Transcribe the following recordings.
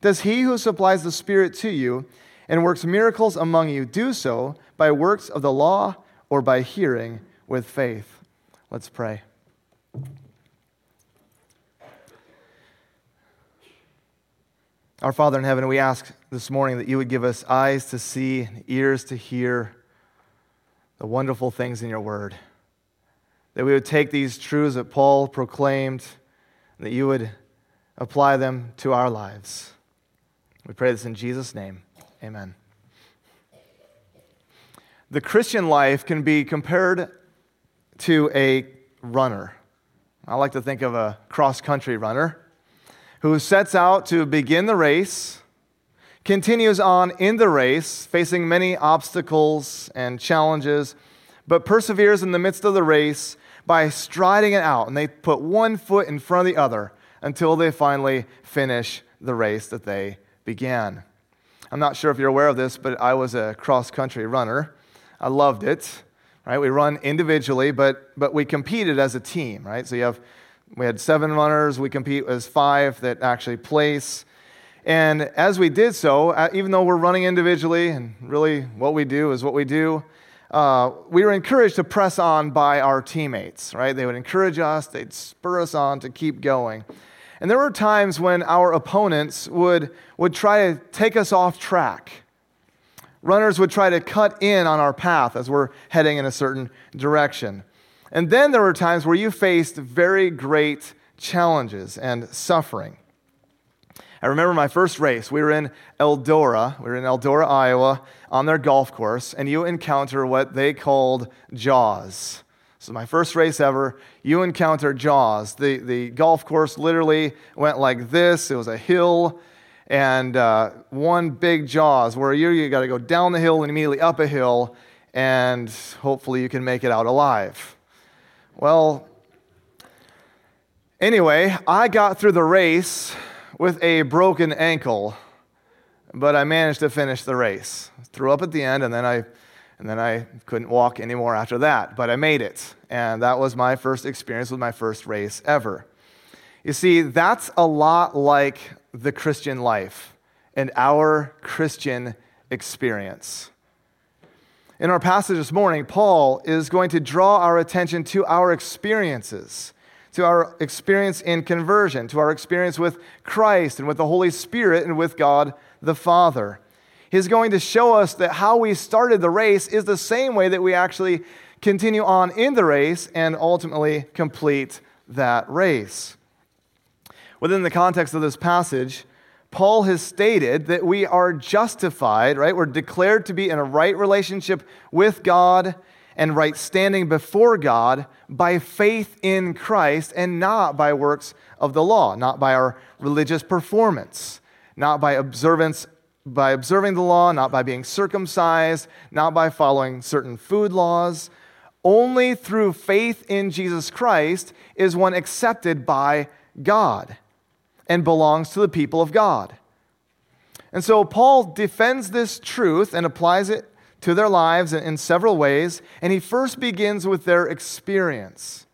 Does he who supplies the Spirit to you and works miracles among you do so by works of the law or by hearing with faith? Let's pray. Our Father in heaven, we ask this morning that you would give us eyes to see, ears to hear the wonderful things in your word. That we would take these truths that Paul proclaimed, that you would apply them to our lives. We pray this in Jesus' name. Amen. The Christian life can be compared to a runner. I like to think of a cross country runner who sets out to begin the race, continues on in the race, facing many obstacles and challenges, but perseveres in the midst of the race by striding it out. And they put one foot in front of the other until they finally finish the race that they began. I'm not sure if you're aware of this, but I was a cross country runner. I loved it. Right? We run individually, but, but we competed as a team, right? So you have, we had seven runners, we compete as five that actually place. And as we did so, uh, even though we're running individually, and really what we do is what we do, uh, we were encouraged to press on by our teammates, right? They would encourage us, they'd spur us on to keep going. And there were times when our opponents would, would try to take us off track. Runners would try to cut in on our path as we're heading in a certain direction. And then there were times where you faced very great challenges and suffering. I remember my first race. We were in Eldora. We were in Eldora, Iowa, on their golf course, and you encounter what they called jaws. So, my first race ever, you encounter Jaws. The, the golf course literally went like this. It was a hill and uh, one big Jaws where you, you got to go down the hill and immediately up a hill, and hopefully you can make it out alive. Well, anyway, I got through the race with a broken ankle, but I managed to finish the race. Threw up at the end, and then I and then I couldn't walk anymore after that, but I made it. And that was my first experience with my first race ever. You see, that's a lot like the Christian life and our Christian experience. In our passage this morning, Paul is going to draw our attention to our experiences, to our experience in conversion, to our experience with Christ and with the Holy Spirit and with God the Father. He's going to show us that how we started the race is the same way that we actually continue on in the race and ultimately complete that race. Within the context of this passage, Paul has stated that we are justified, right? We're declared to be in a right relationship with God and right standing before God by faith in Christ and not by works of the law, not by our religious performance, not by observance by observing the law, not by being circumcised, not by following certain food laws. Only through faith in Jesus Christ is one accepted by God and belongs to the people of God. And so Paul defends this truth and applies it to their lives in several ways. And he first begins with their experience.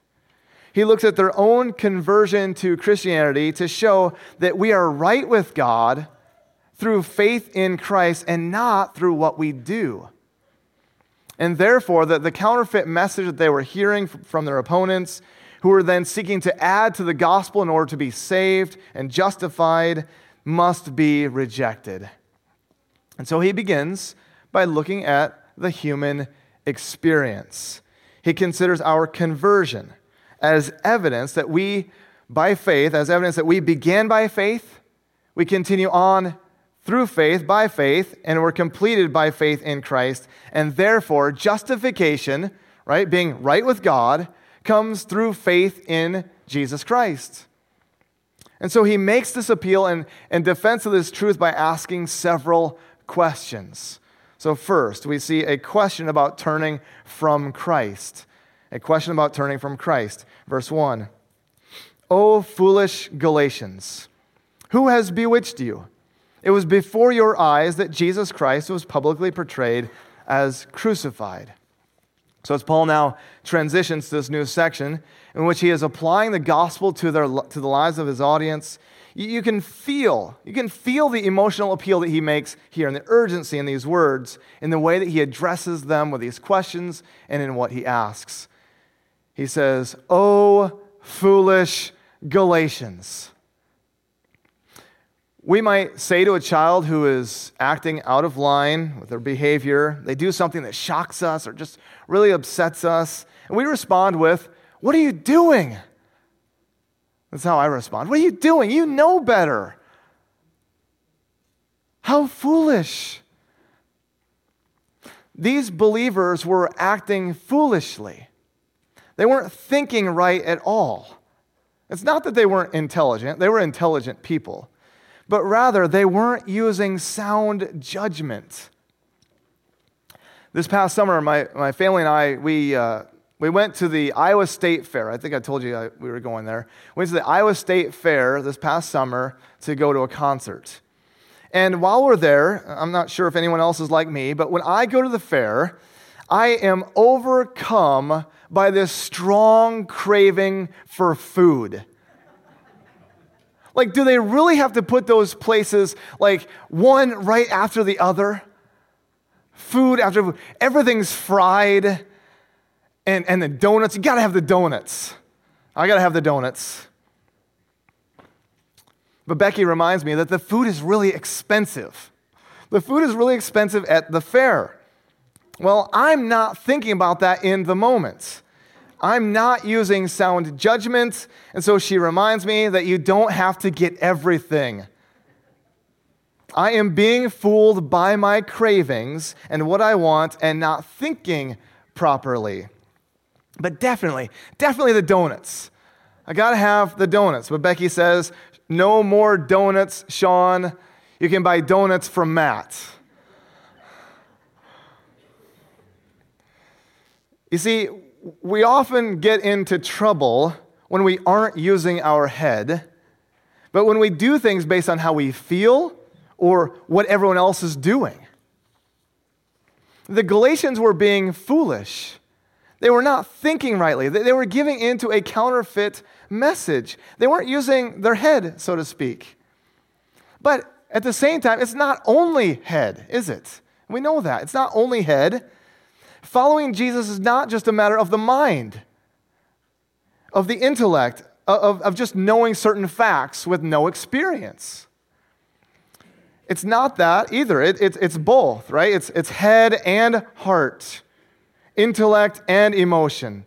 He looks at their own conversion to Christianity to show that we are right with God through faith in Christ and not through what we do. And therefore, the, the counterfeit message that they were hearing from their opponents, who were then seeking to add to the gospel in order to be saved and justified, must be rejected. And so he begins by looking at the human experience. He considers our conversion as evidence that we, by faith, as evidence that we began by faith, we continue on through faith, by faith, and we're completed by faith in Christ. And therefore, justification, right, being right with God, comes through faith in Jesus Christ. And so he makes this appeal and, and defense of this truth by asking several questions. So, first, we see a question about turning from Christ. A question about turning from Christ. Verse 1 O foolish Galatians, who has bewitched you? It was before your eyes that Jesus Christ was publicly portrayed as crucified. So, as Paul now transitions to this new section in which he is applying the gospel to, their, to the lives of his audience, you, you can feel, you can feel the emotional appeal that he makes here and the urgency in these words, in the way that he addresses them with these questions and in what he asks. He says, Oh, foolish Galatians. We might say to a child who is acting out of line with their behavior, they do something that shocks us or just really upsets us, and we respond with, What are you doing? That's how I respond. What are you doing? You know better. How foolish. These believers were acting foolishly. They weren't thinking right at all. It's not that they weren't intelligent, they were intelligent people, but rather they weren't using sound judgment. This past summer, my, my family and I, we, uh, we went to the Iowa State Fair. I think I told you I, we were going there. We went to the Iowa State Fair this past summer to go to a concert. And while we're there, I'm not sure if anyone else is like me, but when I go to the fair, I am overcome by this strong craving for food. Like, do they really have to put those places like one right after the other? Food after food. Everything's fried. And, and the donuts, you gotta have the donuts. I gotta have the donuts. But Becky reminds me that the food is really expensive. The food is really expensive at the fair. Well, I'm not thinking about that in the moment. I'm not using sound judgment. And so she reminds me that you don't have to get everything. I am being fooled by my cravings and what I want and not thinking properly. But definitely, definitely the donuts. I gotta have the donuts. But Becky says, no more donuts, Sean. You can buy donuts from Matt. You see, we often get into trouble when we aren't using our head, but when we do things based on how we feel or what everyone else is doing. The Galatians were being foolish. They were not thinking rightly. They were giving into a counterfeit message. They weren't using their head, so to speak. But at the same time, it's not only head, is it? We know that. It's not only head. Following Jesus is not just a matter of the mind, of the intellect, of, of just knowing certain facts with no experience. It's not that either. It, it, it's both, right? It's, it's head and heart, intellect and emotion.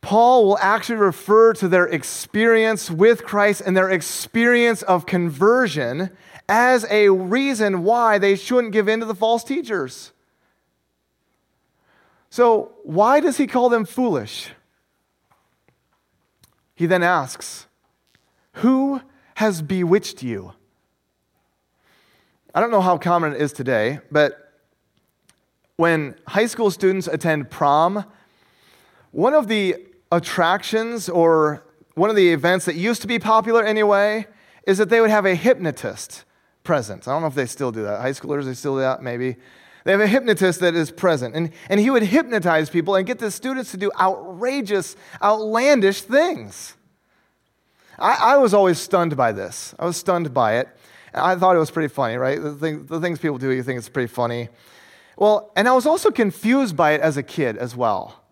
Paul will actually refer to their experience with Christ and their experience of conversion as a reason why they shouldn't give in to the false teachers. So, why does he call them foolish? He then asks, Who has bewitched you? I don't know how common it is today, but when high school students attend prom, one of the attractions or one of the events that used to be popular anyway is that they would have a hypnotist present. I don't know if they still do that. High schoolers, they still do that, maybe. They have a hypnotist that is present. And, and he would hypnotize people and get the students to do outrageous, outlandish things. I, I was always stunned by this. I was stunned by it. I thought it was pretty funny, right? The, thing, the things people do, you think it's pretty funny. Well, and I was also confused by it as a kid as well.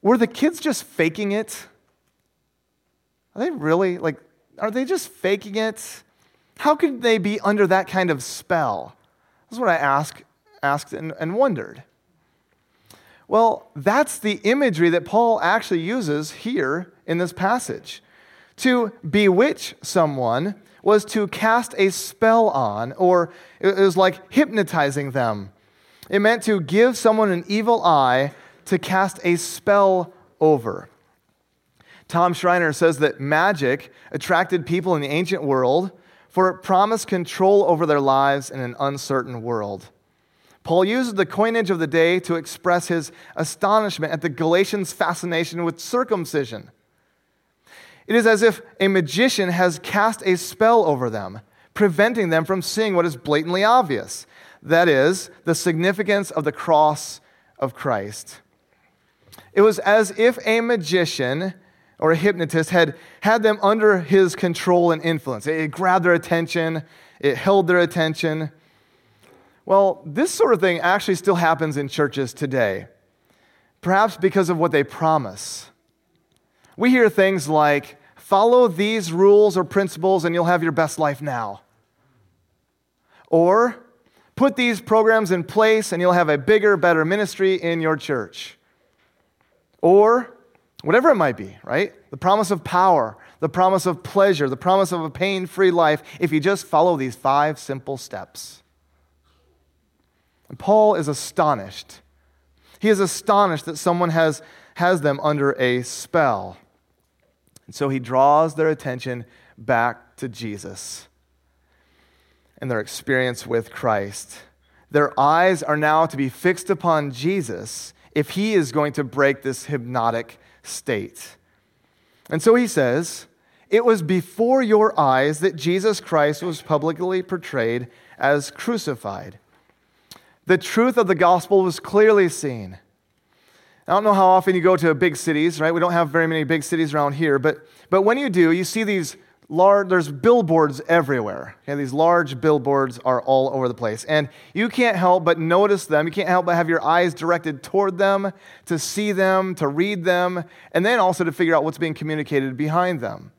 Were the kids just faking it? Are they really, like, are they just faking it? How could they be under that kind of spell? That's what I ask, asked and, and wondered. Well, that's the imagery that Paul actually uses here in this passage. To bewitch someone was to cast a spell on, or it was like hypnotizing them. It meant to give someone an evil eye to cast a spell over. Tom Schreiner says that magic attracted people in the ancient world for it promised control over their lives in an uncertain world. Paul uses the coinage of the day to express his astonishment at the Galatians' fascination with circumcision. It is as if a magician has cast a spell over them, preventing them from seeing what is blatantly obvious that is, the significance of the cross of Christ. It was as if a magician or a hypnotist had had them under his control and influence. It grabbed their attention, it held their attention. Well, this sort of thing actually still happens in churches today, perhaps because of what they promise. We hear things like, follow these rules or principles and you'll have your best life now. Or, put these programs in place and you'll have a bigger, better ministry in your church. Or, whatever it might be, right? The promise of power, the promise of pleasure, the promise of a pain free life if you just follow these five simple steps. And Paul is astonished. He is astonished that someone has, has them under a spell. And so he draws their attention back to Jesus and their experience with Christ. Their eyes are now to be fixed upon Jesus if he is going to break this hypnotic state. And so he says, It was before your eyes that Jesus Christ was publicly portrayed as crucified. The truth of the gospel was clearly seen. I don't know how often you go to big cities, right? We don't have very many big cities around here, but, but when you do, you see these large, there's billboards everywhere. Okay, these large billboards are all over the place. And you can't help but notice them. You can't help but have your eyes directed toward them, to see them, to read them, and then also to figure out what's being communicated behind them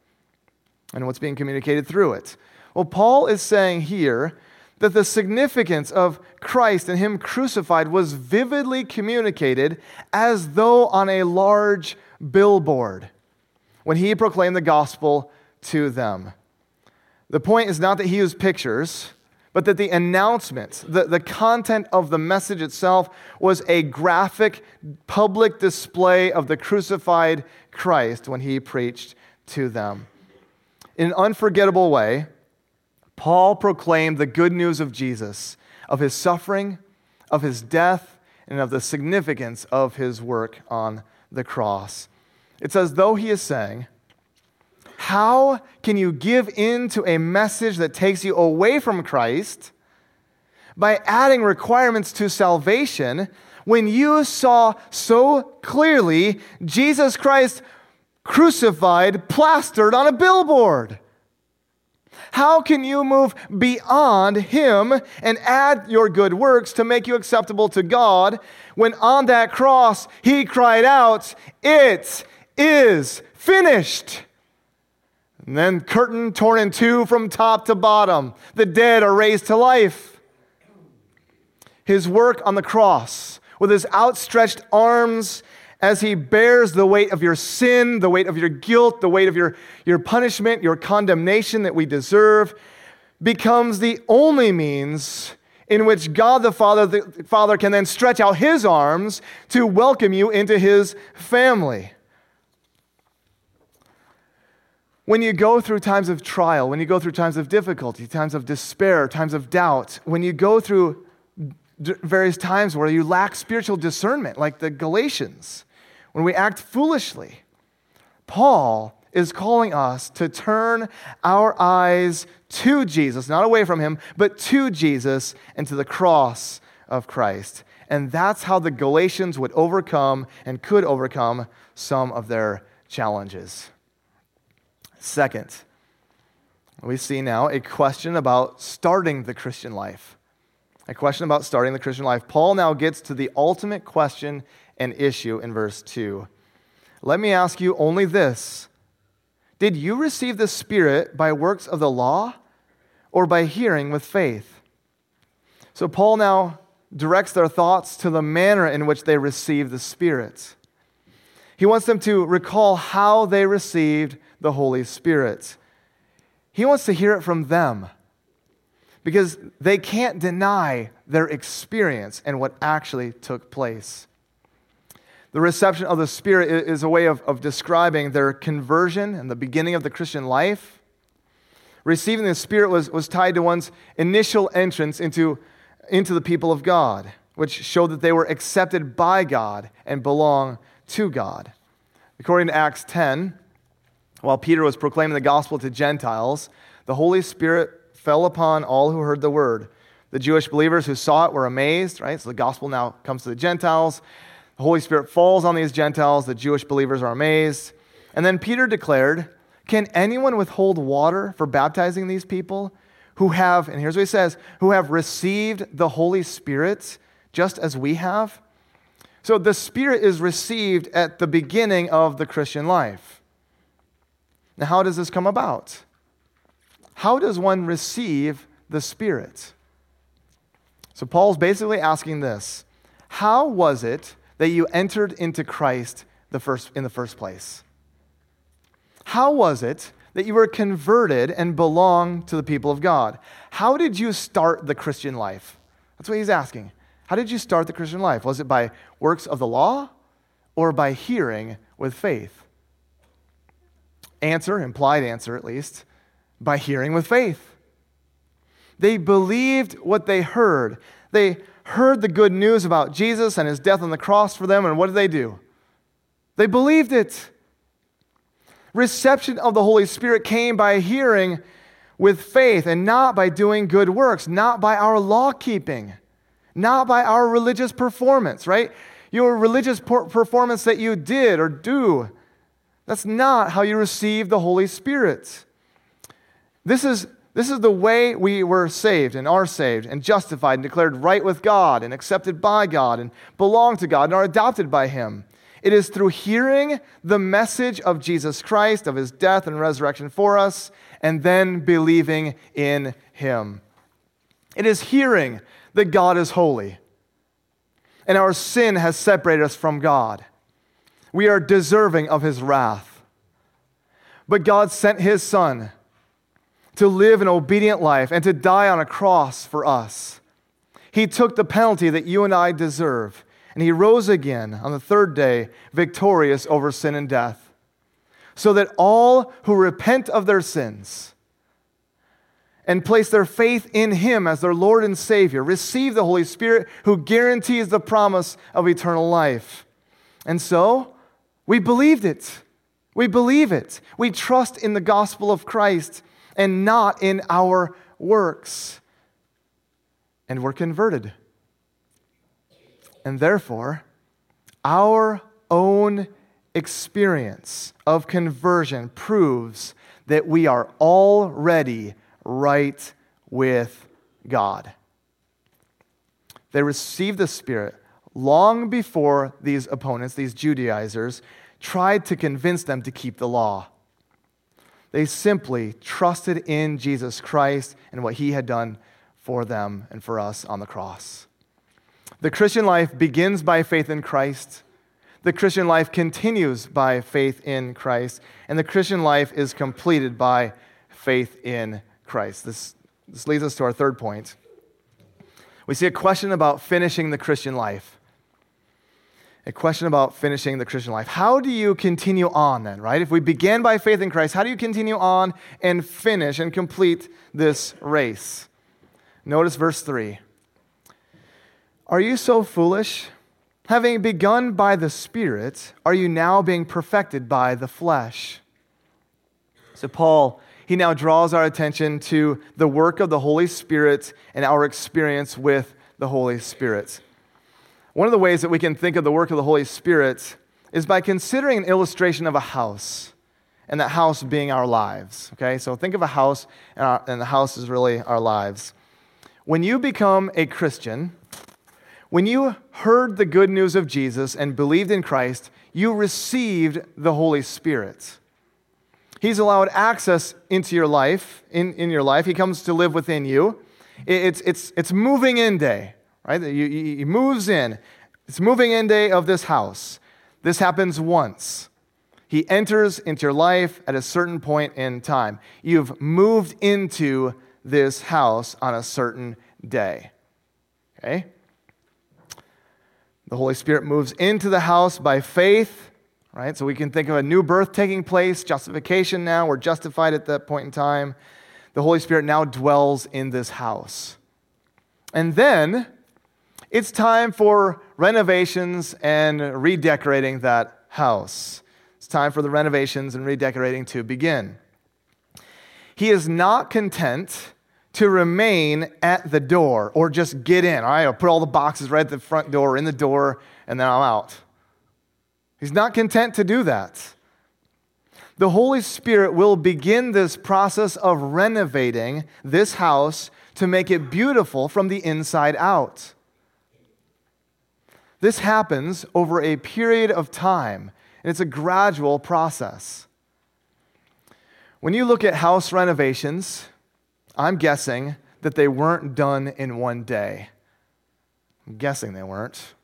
and what's being communicated through it. Well, Paul is saying here that the significance of Christ and Him crucified was vividly communicated as though on a large billboard when He proclaimed the gospel to them. The point is not that he used pictures, but that the announcement, the, the content of the message itself, was a graphic, public display of the crucified Christ when he preached to them. In an unforgettable way, Paul proclaimed the good news of Jesus, of his suffering, of his death, and of the significance of his work on the cross. It's as though he is saying, how can you give in to a message that takes you away from Christ by adding requirements to salvation when you saw so clearly Jesus Christ crucified, plastered on a billboard? How can you move beyond Him and add your good works to make you acceptable to God when on that cross He cried out, It is finished? And then curtain torn in two from top to bottom. The dead are raised to life. His work on the cross, with his outstretched arms as he bears the weight of your sin, the weight of your guilt, the weight of your, your punishment, your condemnation that we deserve, becomes the only means in which God the Father, the Father can then stretch out his arms to welcome you into his family. When you go through times of trial, when you go through times of difficulty, times of despair, times of doubt, when you go through various times where you lack spiritual discernment, like the Galatians, when we act foolishly, Paul is calling us to turn our eyes to Jesus, not away from him, but to Jesus and to the cross of Christ. And that's how the Galatians would overcome and could overcome some of their challenges. Second, we see now a question about starting the Christian life. A question about starting the Christian life. Paul now gets to the ultimate question and issue in verse 2. Let me ask you only this Did you receive the Spirit by works of the law or by hearing with faith? So Paul now directs their thoughts to the manner in which they received the Spirit. He wants them to recall how they received the Holy Spirit. He wants to hear it from them because they can't deny their experience and what actually took place. The reception of the Spirit is a way of, of describing their conversion and the beginning of the Christian life. Receiving the Spirit was, was tied to one's initial entrance into, into the people of God, which showed that they were accepted by God and belong to God. According to Acts 10, while Peter was proclaiming the gospel to Gentiles, the Holy Spirit fell upon all who heard the word. The Jewish believers who saw it were amazed, right? So the gospel now comes to the Gentiles. The Holy Spirit falls on these Gentiles. The Jewish believers are amazed. And then Peter declared, Can anyone withhold water for baptizing these people who have, and here's what he says, who have received the Holy Spirit just as we have? So the Spirit is received at the beginning of the Christian life. Now, how does this come about? How does one receive the Spirit? So, Paul's basically asking this How was it that you entered into Christ the first, in the first place? How was it that you were converted and belonged to the people of God? How did you start the Christian life? That's what he's asking. How did you start the Christian life? Was it by works of the law or by hearing with faith? Answer, implied answer at least, by hearing with faith. They believed what they heard. They heard the good news about Jesus and his death on the cross for them, and what did they do? They believed it. Reception of the Holy Spirit came by hearing with faith and not by doing good works, not by our law keeping, not by our religious performance, right? Your religious performance that you did or do, that's not how you receive the Holy Spirit. This is this is the way we were saved and are saved and justified and declared right with God and accepted by God and belong to God and are adopted by Him. It is through hearing the message of Jesus Christ, of His death and resurrection for us, and then believing in Him. It is hearing that God is holy and our sin has separated us from God. We are deserving of His wrath. But God sent His Son to live an obedient life and to die on a cross for us. He took the penalty that you and I deserve, and he rose again on the third day, victorious over sin and death, so that all who repent of their sins and place their faith in him as their Lord and Savior receive the Holy Spirit who guarantees the promise of eternal life. And so, we believed it. We believe it. We trust in the gospel of Christ and not in our works. And we're converted. And therefore, our own experience of conversion proves that we are already right with God. They received the Spirit long before these opponents, these Judaizers, tried to convince them to keep the law. They simply trusted in Jesus Christ and what he had done for them and for us on the cross. The Christian life begins by faith in Christ. The Christian life continues by faith in Christ. And the Christian life is completed by faith in Christ. This, this leads us to our third point. We see a question about finishing the Christian life a question about finishing the Christian life. How do you continue on then, right? If we begin by faith in Christ, how do you continue on and finish and complete this race? Notice verse 3. Are you so foolish? Having begun by the Spirit, are you now being perfected by the flesh? So, Paul, he now draws our attention to the work of the Holy Spirit and our experience with the Holy Spirit. One of the ways that we can think of the work of the Holy Spirit is by considering an illustration of a house, and that house being our lives. Okay, so think of a house, and, our, and the house is really our lives. When you become a Christian, when you heard the good news of Jesus and believed in Christ, you received the Holy Spirit. He's allowed access into your life, in, in your life. He comes to live within you. It's, it's, it's moving in day right? He moves in. It's moving in day of this house. This happens once. He enters into your life at a certain point in time. You've moved into this house on a certain day. Okay? The Holy Spirit moves into the house by faith, right? So we can think of a new birth taking place, justification now. We're justified at that point in time. The Holy Spirit now dwells in this house. And then it's time for renovations and redecorating that house. It's time for the renovations and redecorating to begin. He is not content to remain at the door or just get in. All right, I'll put all the boxes right at the front door, in the door, and then I'm out. He's not content to do that. The Holy Spirit will begin this process of renovating this house to make it beautiful from the inside out. This happens over a period of time, and it's a gradual process. When you look at house renovations, I'm guessing that they weren't done in one day. I'm guessing they weren't.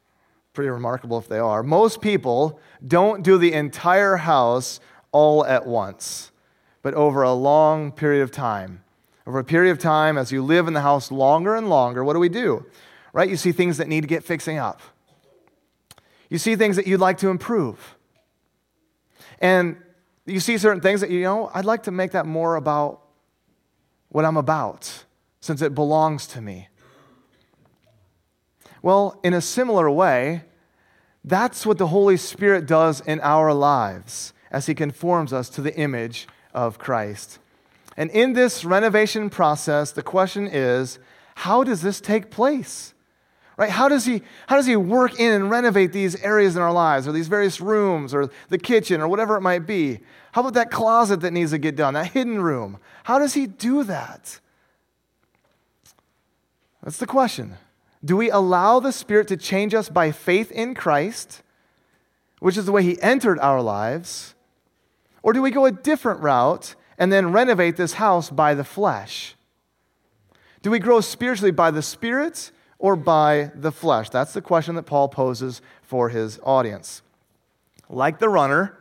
Pretty remarkable if they are. Most people don't do the entire house all at once, but over a long period of time. Over a period of time, as you live in the house longer and longer, what do we do? Right? You see things that need to get fixing up. You see things that you'd like to improve. And you see certain things that, you know, I'd like to make that more about what I'm about, since it belongs to me. Well, in a similar way, that's what the Holy Spirit does in our lives as He conforms us to the image of Christ. And in this renovation process, the question is how does this take place? Right? How does, he, how does he work in and renovate these areas in our lives, or these various rooms, or the kitchen, or whatever it might be? How about that closet that needs to get done, that hidden room? How does he do that? That's the question. Do we allow the Spirit to change us by faith in Christ, which is the way he entered our lives? Or do we go a different route and then renovate this house by the flesh? Do we grow spiritually by the Spirit or by the flesh? That's the question that Paul poses for his audience. Like the runner,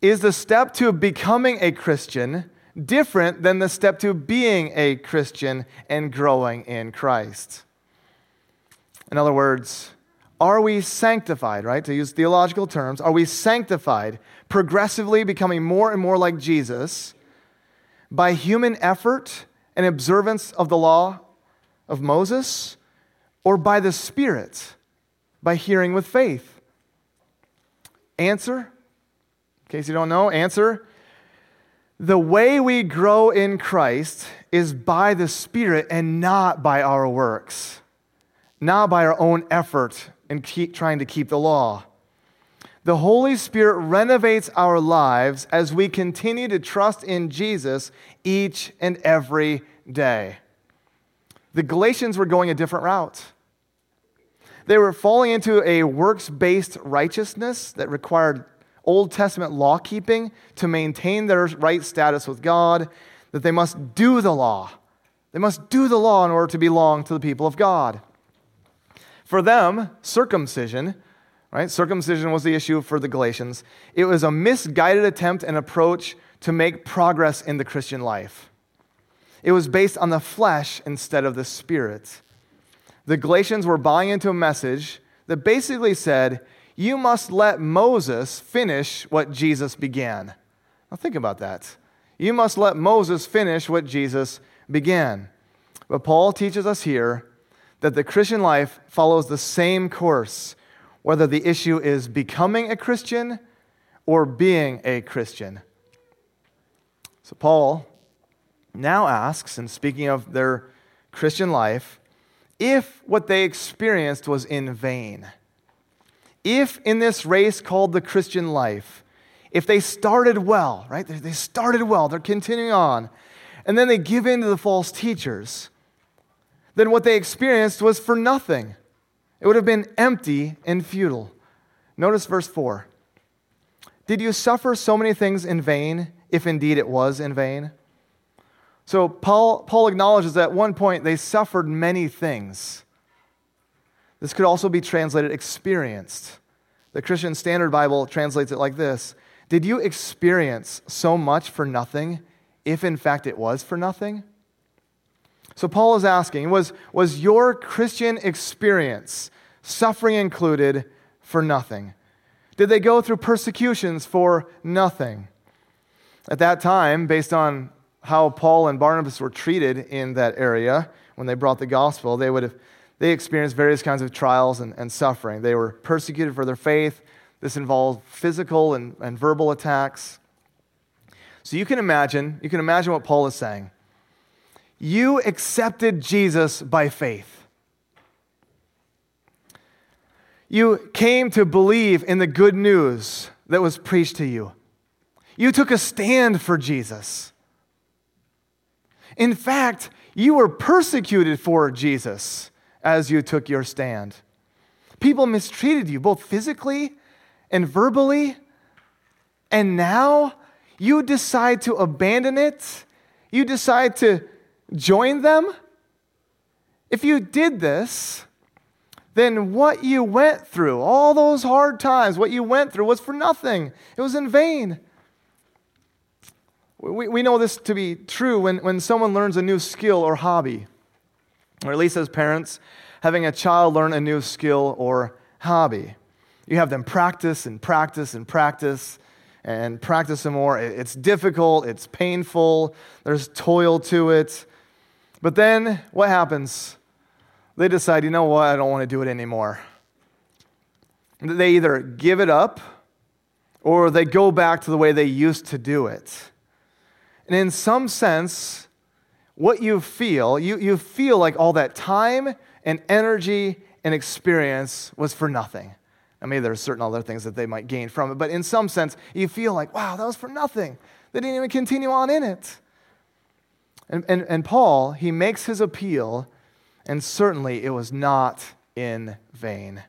is the step to becoming a Christian different than the step to being a Christian and growing in Christ? In other words, are we sanctified, right? To use theological terms, are we sanctified, progressively becoming more and more like Jesus by human effort and observance of the law of Moses, or by the Spirit, by hearing with faith? Answer, in case you don't know, answer the way we grow in Christ is by the Spirit and not by our works, not by our own effort in keep, trying to keep the law. The Holy Spirit renovates our lives as we continue to trust in Jesus each and every day. The Galatians were going a different route. They were falling into a works based righteousness that required Old Testament law keeping to maintain their right status with God, that they must do the law. They must do the law in order to belong to the people of God. For them, circumcision, right? Circumcision was the issue for the Galatians. It was a misguided attempt and approach to make progress in the Christian life. It was based on the flesh instead of the spirit. The Galatians were buying into a message that basically said, You must let Moses finish what Jesus began. Now, think about that. You must let Moses finish what Jesus began. But Paul teaches us here that the Christian life follows the same course, whether the issue is becoming a Christian or being a Christian. So, Paul now asks, and speaking of their Christian life, if what they experienced was in vain. If in this race called the Christian life, if they started well, right? They started well, they're continuing on, and then they give in to the false teachers, then what they experienced was for nothing. It would have been empty and futile. Notice verse 4. Did you suffer so many things in vain, if indeed it was in vain? So Paul, Paul acknowledges that at one point they suffered many things. This could also be translated experienced. The Christian Standard Bible translates it like this Did you experience so much for nothing, if in fact it was for nothing? So Paul is asking was, was your Christian experience suffering included, for nothing? Did they go through persecutions for nothing? At that time, based on how Paul and Barnabas were treated in that area when they brought the gospel, they would have they experienced various kinds of trials and, and suffering. They were persecuted for their faith. This involved physical and, and verbal attacks. So you can imagine, you can imagine what Paul is saying. You accepted Jesus by faith. You came to believe in the good news that was preached to you. You took a stand for Jesus. In fact, you were persecuted for Jesus as you took your stand. People mistreated you both physically and verbally, and now you decide to abandon it. You decide to join them. If you did this, then what you went through, all those hard times, what you went through was for nothing. It was in vain. We, we know this to be true when, when someone learns a new skill or hobby, or at least as parents, having a child learn a new skill or hobby. You have them practice and practice and practice and practice some more. It's difficult, it's painful, there's toil to it. But then what happens? they decide, you know what, I don't want to do it anymore. They either give it up or they go back to the way they used to do it. And in some sense, what you feel, you, you feel like all that time and energy and experience was for nothing. I mean, there are certain other things that they might gain from it, but in some sense, you feel like, wow, that was for nothing. They didn't even continue on in it. And, and, and Paul, he makes his appeal and certainly it was not in vain.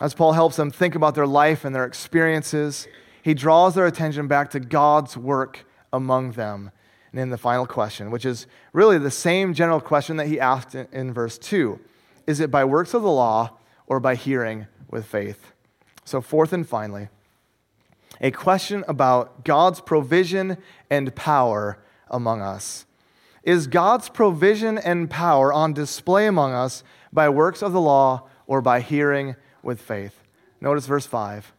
As Paul helps them think about their life and their experiences, he draws their attention back to God's work among them. And in the final question, which is really the same general question that he asked in, in verse 2 Is it by works of the law or by hearing with faith? So, fourth and finally, a question about God's provision and power among us. Is God's provision and power on display among us by works of the law or by hearing with faith? Notice verse 5.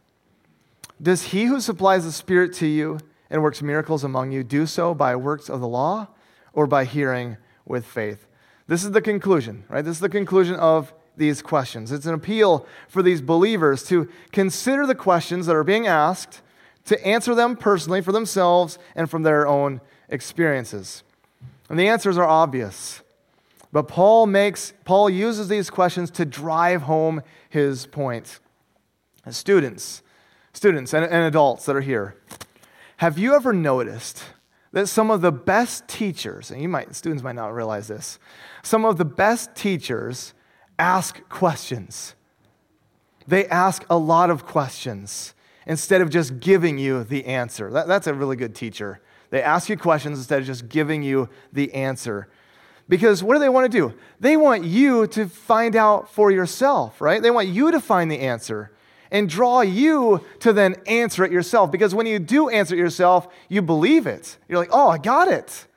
Does he who supplies the Spirit to you and works miracles among you do so by works of the law or by hearing with faith? This is the conclusion, right? This is the conclusion of these questions. It's an appeal for these believers to consider the questions that are being asked, to answer them personally for themselves and from their own experiences. And the answers are obvious. But Paul makes Paul uses these questions to drive home his point. As Students, students and, and adults that are here, have you ever noticed that some of the best teachers, and you might students might not realize this, some of the best teachers ask questions. They ask a lot of questions instead of just giving you the answer. That, that's a really good teacher. They ask you questions instead of just giving you the answer. Because what do they want to do? They want you to find out for yourself, right? They want you to find the answer and draw you to then answer it yourself. Because when you do answer it yourself, you believe it. You're like, oh, I got it.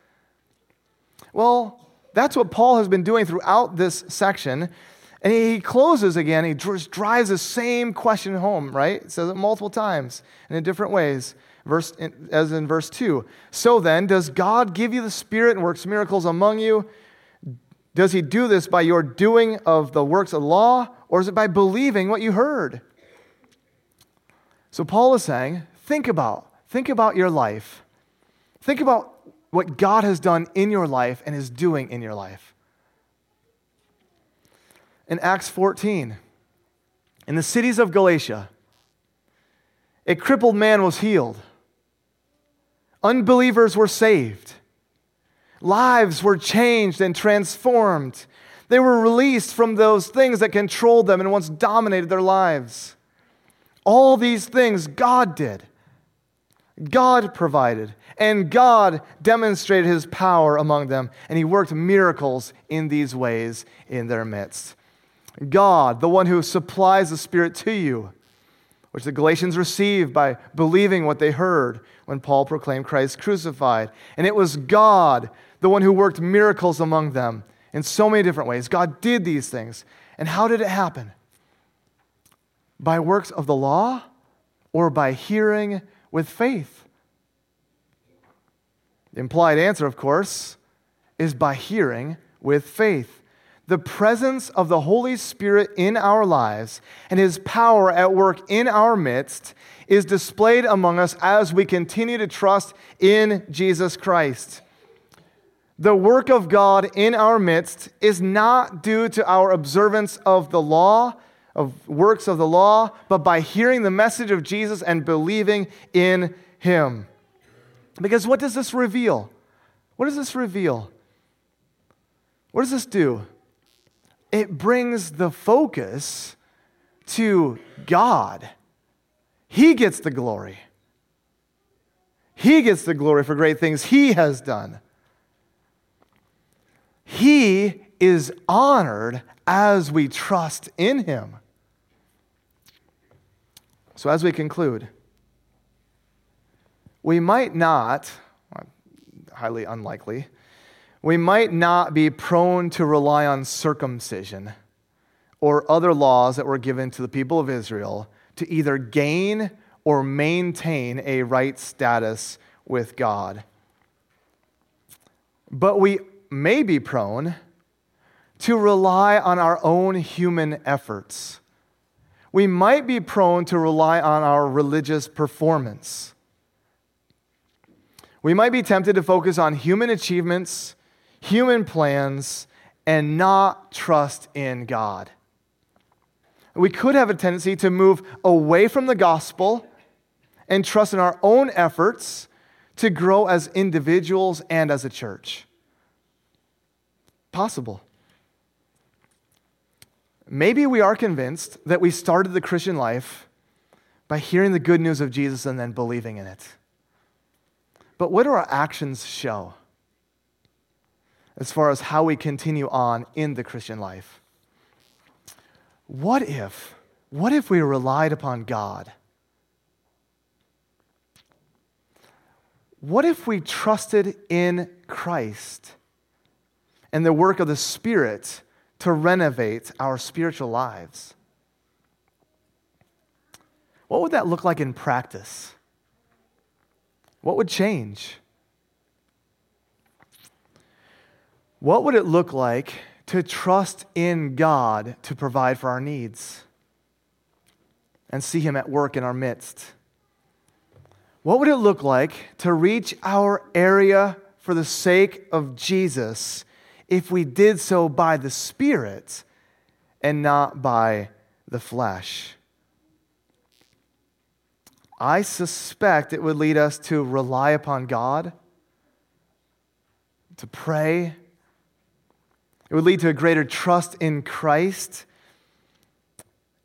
Well, that's what Paul has been doing throughout this section. And he closes again, he drives the same question home, right? It says it multiple times and in different ways verse, as in verse 2. So then, does God give you the Spirit and works miracles among you? Does he do this by your doing of the works of law, or is it by believing what you heard? So Paul is saying, think about, think about your life. Think about what God has done in your life and is doing in your life. In Acts 14, in the cities of Galatia, a crippled man was healed. Unbelievers were saved. Lives were changed and transformed. They were released from those things that controlled them and once dominated their lives. All these things God did. God provided, and God demonstrated his power among them, and he worked miracles in these ways in their midst. God, the one who supplies the Spirit to you, which the Galatians received by believing what they heard when Paul proclaimed Christ crucified. And it was God, the one who worked miracles among them in so many different ways. God did these things. And how did it happen? By works of the law or by hearing with faith? The implied answer, of course, is by hearing with faith. The presence of the Holy Spirit in our lives and His power at work in our midst is displayed among us as we continue to trust in Jesus Christ. The work of God in our midst is not due to our observance of the law, of works of the law, but by hearing the message of Jesus and believing in Him. Because what does this reveal? What does this reveal? What does this do? It brings the focus to God. He gets the glory. He gets the glory for great things He has done. He is honored as we trust in Him. So, as we conclude, we might not, highly unlikely, we might not be prone to rely on circumcision or other laws that were given to the people of Israel to either gain or maintain a right status with God. But we may be prone to rely on our own human efforts. We might be prone to rely on our religious performance we might be tempted to focus on human achievements, human plans, and not trust in God. We could have a tendency to move away from the gospel and trust in our own efforts to grow as individuals and as a church. Possible. Maybe we are convinced that we started the Christian life by hearing the good news of Jesus and then believing in it. But what do our actions show as far as how we continue on in the Christian life? What if, what if we relied upon God? What if we trusted in Christ and the work of the Spirit to renovate our spiritual lives? What would that look like in practice? What would change? What would it look like to trust in God to provide for our needs and see Him at work in our midst? What would it look like to reach our area for the sake of Jesus if we did so by the Spirit and not by the flesh? I suspect it would lead us to rely upon God, to pray. It would lead to a greater trust in Christ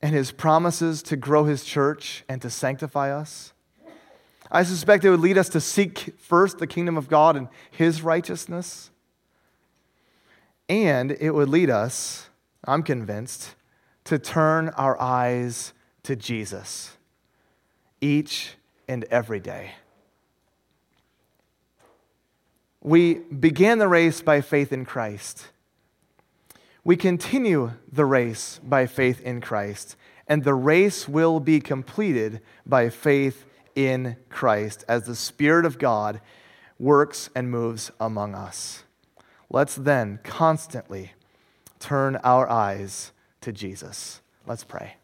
and his promises to grow his church and to sanctify us. I suspect it would lead us to seek first the kingdom of God and his righteousness. And it would lead us, I'm convinced, to turn our eyes to Jesus each and every day. We began the race by faith in Christ. We continue the race by faith in Christ, and the race will be completed by faith in Christ as the Spirit of God works and moves among us. Let's then constantly turn our eyes to Jesus. Let's pray.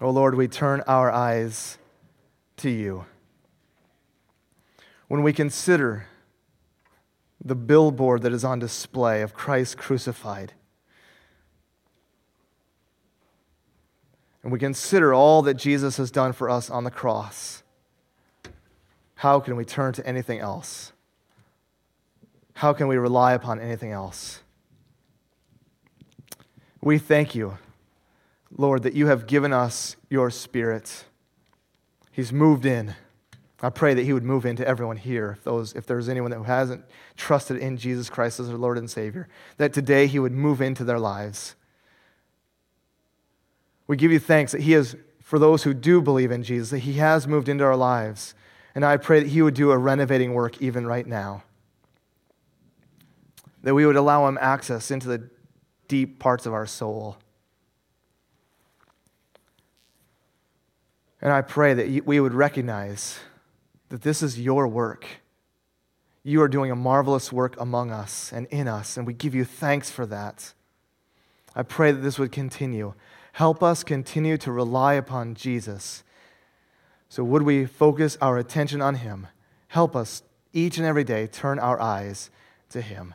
Oh Lord, we turn our eyes to you. When we consider the billboard that is on display of Christ crucified, and we consider all that Jesus has done for us on the cross, how can we turn to anything else? How can we rely upon anything else? We thank you Lord, that you have given us your Spirit. He's moved in. I pray that He would move into everyone here, if, those, if there's anyone who hasn't trusted in Jesus Christ as their Lord and Savior, that today He would move into their lives. We give you thanks that He has, for those who do believe in Jesus, that He has moved into our lives. And I pray that He would do a renovating work even right now. That we would allow Him access into the deep parts of our soul. And I pray that we would recognize that this is your work. You are doing a marvelous work among us and in us, and we give you thanks for that. I pray that this would continue. Help us continue to rely upon Jesus. So, would we focus our attention on Him? Help us each and every day turn our eyes to Him.